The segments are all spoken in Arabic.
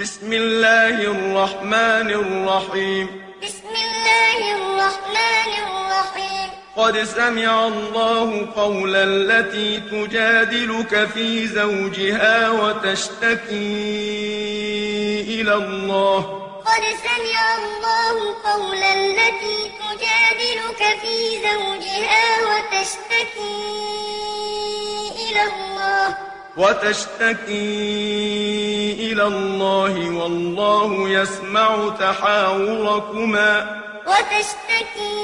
بسم الله الرحمن الرحيم. بسم الله الرحمن الرحيم. قد سمع الله قول التي تجادلك في زوجها وتشتكي إلى الله. قد سمع الله قول التي تجادلك في زوجها وتشتكي إلى الله. وتشتكي إلى الله والله يسمع تحاوركما. وتشتكي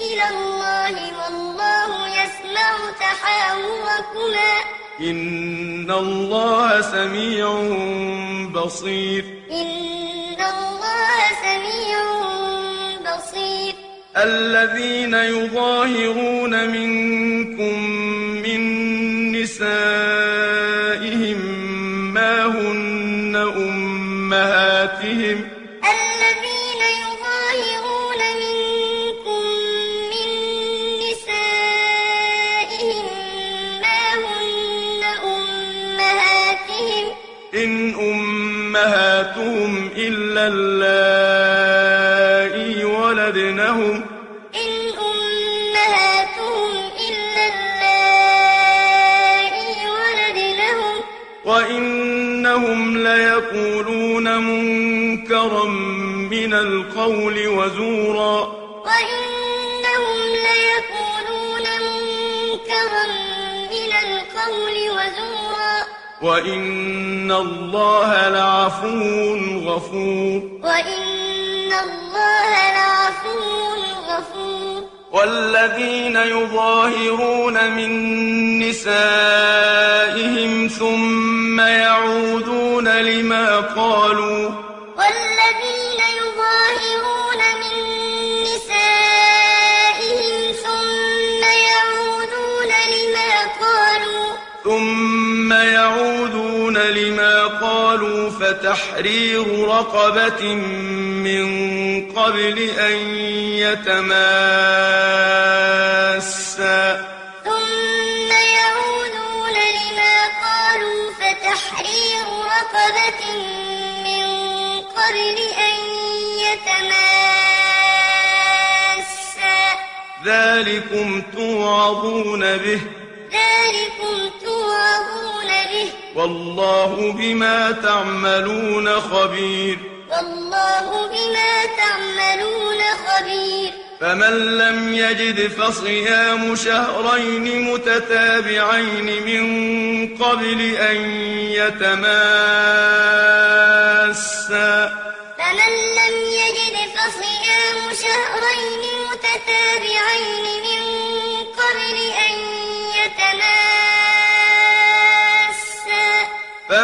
إلى الله والله يسمع تحاوركما. إن الله سميع بصير. إن الله سميع بصير. الذين يظاهرون منكم أمهاتهم إلا اللائي ولدنهم إن أمهاتهم إلا اللائي ولدنهم وإنهم ليقولون منكرا من القول وزورا وإن الله لعفو غفور وإن الله لعفو غفور والذين يظاهرون من نسائهم ثم يعودون لما قالوا فتحرير رقبة من قبل أن يتماسا. ثم يعودون لما قالوا فتحرير رقبة من قبل أن يتماسا. ذلكم توعظون به. ذلكم توعظون والله بما تعملون خبير. والله بما تعملون خبير. فمن لم يجد فصيام شهرين متتابعين من قبل أن يتماسا. فمن لم يجد فصيام شهرين متتابعين من قبل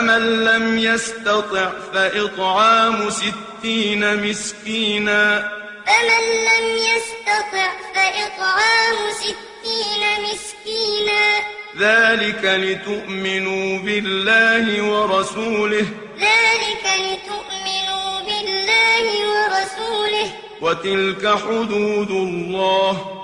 فمن لم يستطع فإطعام ستين مسكينا. فمن لم يستطع فإطعام ستين مسكينا. ذلك لتؤمنوا بالله ورسوله. ذلك لتؤمنوا بالله ورسوله. وتلك حدود الله.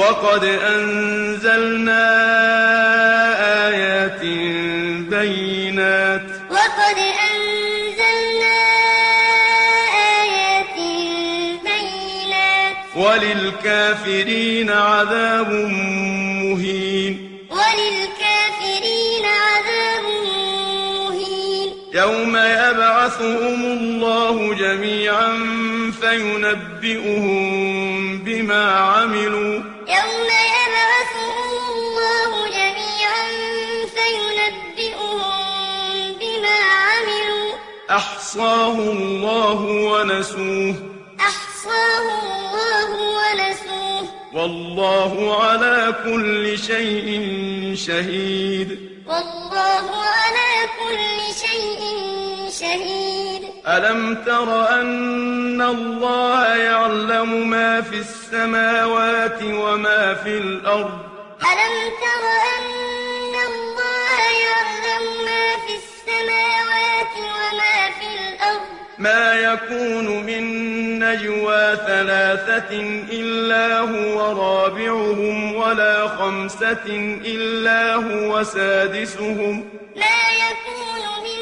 وقد أنزلنا آيات بينات. وقد أنزلنا آيات بينات. وللكافرين عذاب مهين. وللكافرين عذاب مهين. يوم يبعثهم الله جميعا فينبئهم بما عملوا. أحصاه الله ونسوه. أحصاه الله ونسوه. والله على كل شيء شهيد. والله على كل شيء شهيد. ألم تر أن الله يعلم ما في السماوات وما في الأرض؟ ألم تر أن ما يكون من نجوى ثلاثة إلا هو رابعهم ولا خمسة إلا هو سادسهم. ما يكون من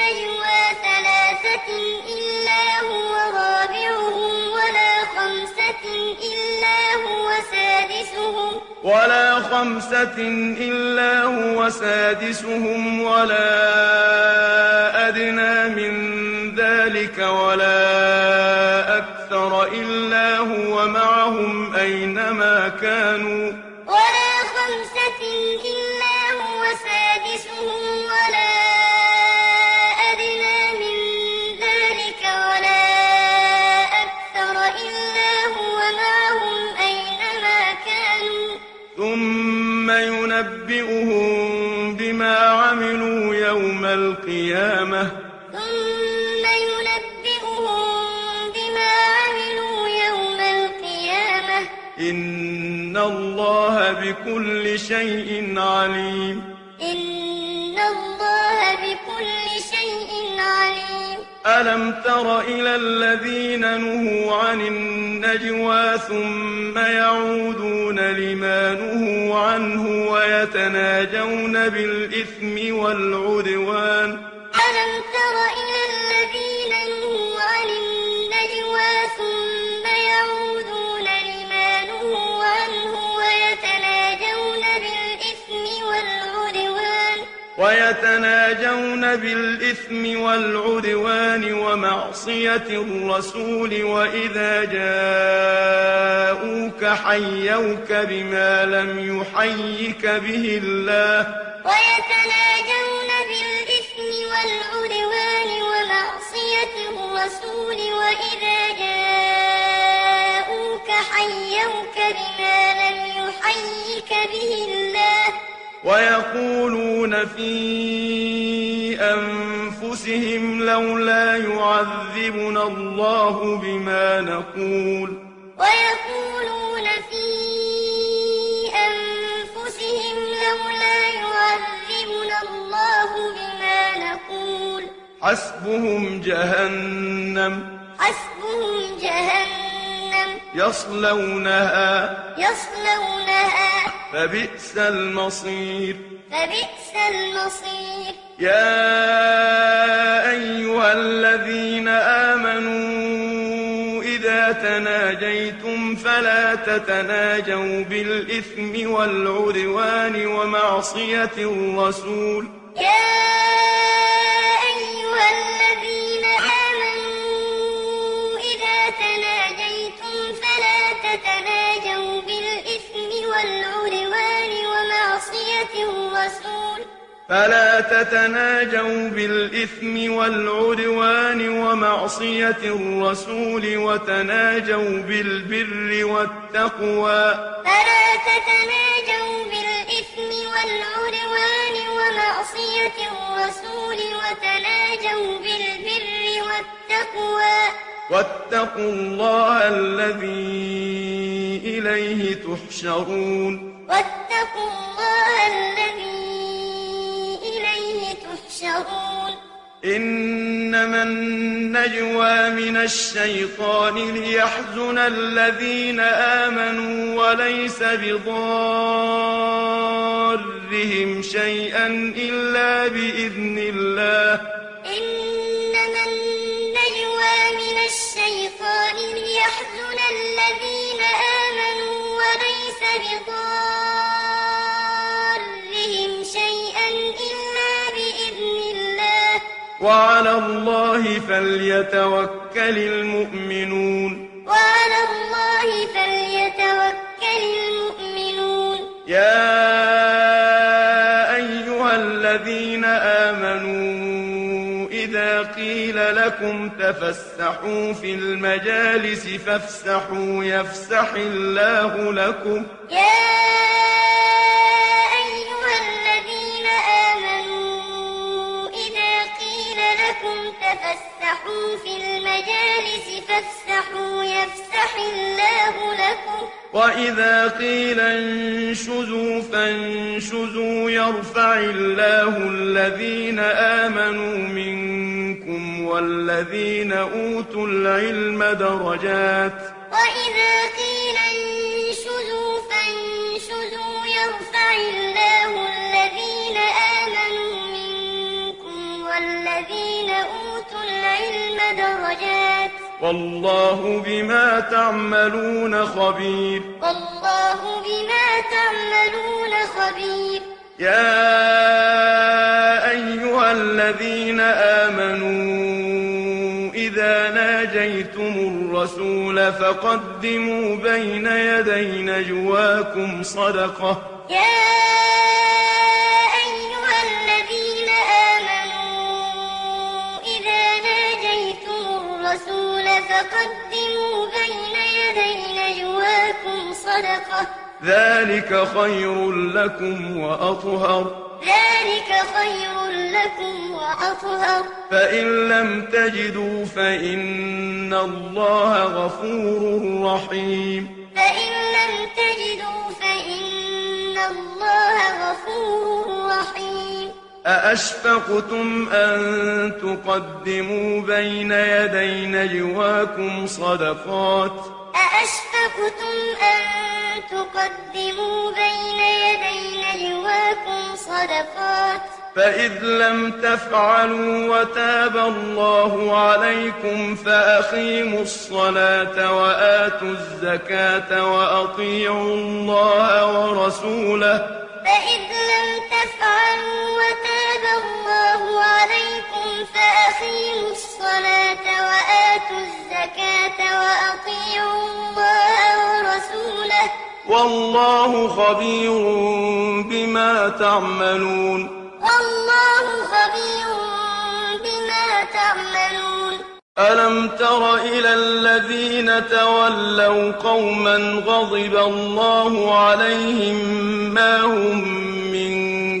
نجوى ثلاثة إلا هو رابعهم ولا خمسة إلا هو سادسهم. ولا خمسة إلا هو سادسهم ولا أدنى من ذلك ولا أكثر إلا هو معهم أينما كانوا. ولا خمسة إلا هو سادسهم ولا أدنى من ذلك ولا أكثر إلا هو معهم أينما كانوا. ثم ينبئهم بما عملوا يوم القيامة. ثم ينبئهم بما عملوا يوم القيامة. إن الله بكل شيء عليم. إن الله بكل شيء عليم. ألم تر إلى الذين نهوا عن النجوى ثم يعودون لما نهوا عنه ويتناجون بالإثم والعدوان؟ ألم تر إلى ثم يعودون لما نهوا عنه ويتناجون بالإثم والعدوان. ويتناجون بالإثم والعدوان ومعصية الرسول وإذا جاءوك حيوك بما لم يحيك به الله. ويتناجون بالإثم والعدوان ومعصية الرسول وإذا حيوك بما لم يحيك به الله. ويقولون في أنفسهم لولا يعذبنا الله بما نقول. ويقولون في أنفسهم لولا يعذبنا الله بما نقول. حسبهم جهنم. حسبهم جهنم. يصلونها. يصلونها. فبئس المصير. فبئس المصير. يا أيها الذين آمنوا إذا تناجيتم فلا تتناجوا بالإثم والعدوان ومعصية الرسول. فلا تتناجوا بالإثم والعدوان ومعصية الرسول وتناجوا بالبر والتقوى. فلا تتناجوا بالإثم والعدوان ومعصية الرسول وتناجوا بالبر والتقوى. واتقوا الله الذي إليه تحشرون. واتقوا الله الذي تحشرون إنما النجوى من الشيطان ليحزن الذين آمنوا وليس بضارهم شيئا إلا بإذن الله. وعلى الله فليتوكل المؤمنون. وعلى الله فليتوكل المؤمنون. يا أيها الذين آمنوا إذا قيل لكم تفسحوا في المجالس فافسحوا يفسح الله لكم. يا تفسحوا في المجالس فافسحوا يفسح الله لكم وإذا قيل انشزوا فانشزوا يرفع الله الذين آمنوا منكم والذين أوتوا العلم درجات وإذا قيل انشزوا فانشزوا يرفع الله الذين آمنوا منكم والذين العلم درجات والله بما تعملون خبير. والله بما تعملون خبير. يا أيها الذين آمنوا إذا ناجيتم الرسول فقدموا بين يدي نجواكم صدقة. يا فقدموا بين يدي نجواكم صدقة. ذلك خير لكم وأطهر. ذلك خير لكم وأطهر. فإن لم تجدوا فإن الله غفور رحيم. فإن لم تجدوا فإن الله غفور أأشفقتم أن تقدموا بين يدي نجواكم صدقات أأشفقتم أن تقدموا بين يدي نجواكم صدقات فإذ لم تفعلوا وتاب الله عليكم فأقيموا الصلاة وآتوا الزكاة وأطيعوا الله ورسوله فإذ لم تفعلوا فأقيموا الصلاة وآتوا الزكاة وأطيعوا الله ورسوله. والله خبير بما تعملون. والله خبير بما تعملون. ألم تر إلى الذين تولوا قوما غضب الله عليهم ما هم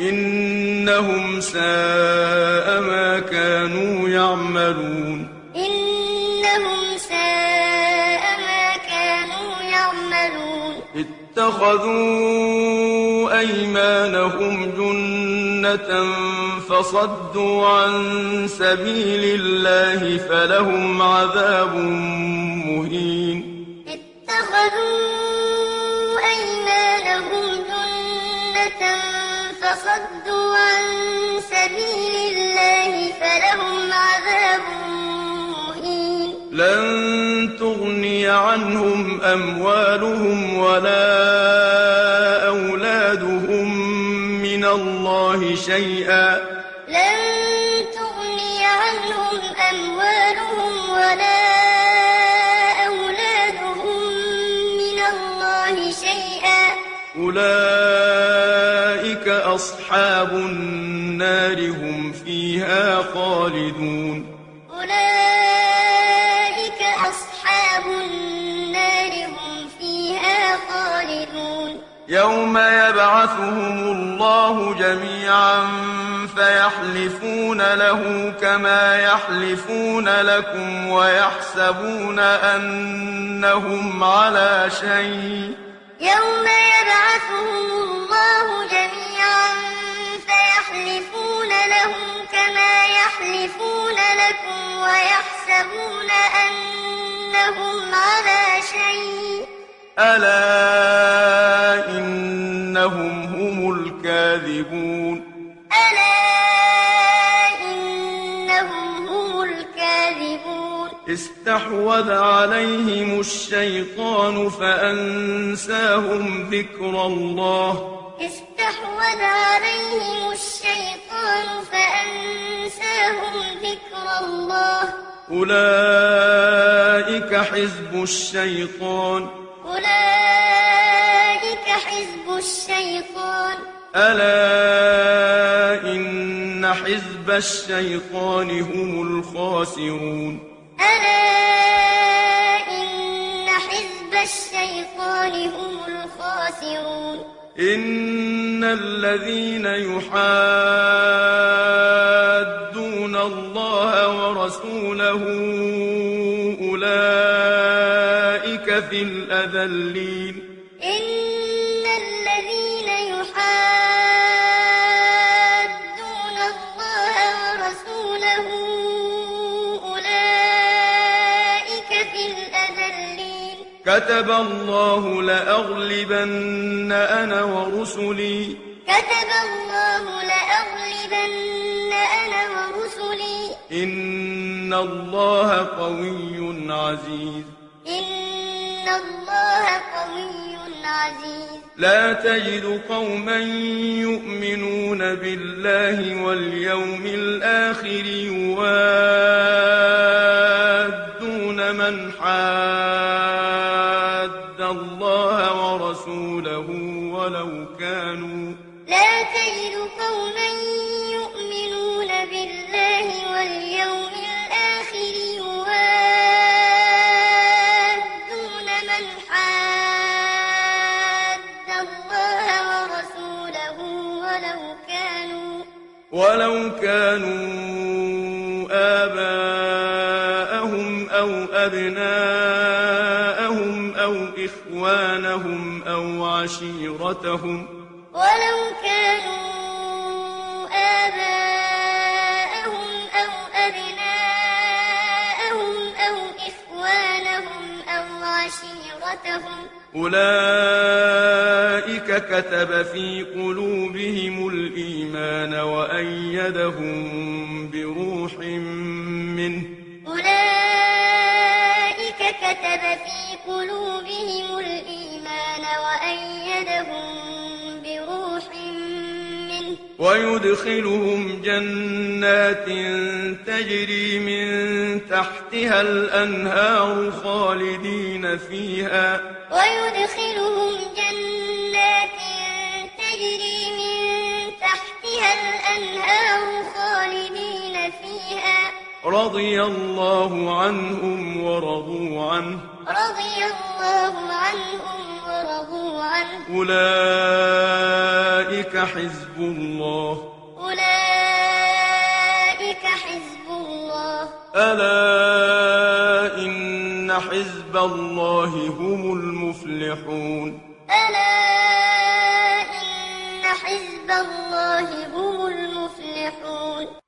إنهم ساء ما كانوا يعملون. إنهم ساء ما كانوا يعملون. اتخذوا أيمانهم جنة فصدوا عن سبيل الله فلهم عذاب مهين. اتخذوا فصدوا عن سبيل الله فلهم عذاب مهين. لن تغني عنهم أموالهم ولا أولادهم من الله شيئا. لن تغني عنهم أموالهم ولا أولادهم من الله شيئا. أولئك أصحاب النار هم فيها خالدون. أولئك أصحاب النار هم فيها خالدون. يوم يبعثهم الله جميعا فيحلفون له كما يحلفون لكم ويحسبون أنهم على شيء. يوم يبعثهم الله جميعا يحلفون لهم كما يحلفون لكم ويحسبون أنهم على شيء. ألا إنهم هم الكاذبون. ألا إنهم هم الكاذبون. استحوذ عليهم الشيطان فأنساهم ذكر الله. استحوذ عليهم الشيطان فأنساهم ذكر الله. أولئك حزب الشيطان. أولئك حزب الشيطان. ألا إن حزب الشيطان هم الخاسرون. ألا إن حزب الشيطان هم الخاسرون. إن الذين يحادون الله ورسوله أولئك في الأذلين كتب الله لأغلبن أنا ورسلي. كتب الله لأغلبن أنا ورسلي. إن الله قوي عزيز. إن الله قوي عزيز. لا تجد قوما يؤمنون بالله واليوم الآخر يوادون ورسوله ولو كانوا لا تجد قوما يؤمنون بالله واليوم الآخر يوادون من حاد الله ورسوله ولو كانوا ولو كانوا آباءهم أو أبناءهم أو إخوانهم أو عشيرتهم. ولو كانوا آباءهم أو أبناءهم أو إخوانهم أو عشيرتهم. أولئك كتب في قلوبهم الإيمان وأيدهم بروح منه. أولئك كتب في قلوبهم الإيمان وأيدهم بروح منه. ويدخلهم جنات تجري من تحتها الأنهار خالدين فيها. ويدخلهم جنات تجري من تحتها الأنهار خالدين فيها. رضي الله عنهم ورضوا عنه. رضي الله عنهم ورضوا عنه أولئك حزب الله. أولئك حزب الله. ألا إن حزب الله هم المفلحون. ألا إن حزب الله هم المفلحون.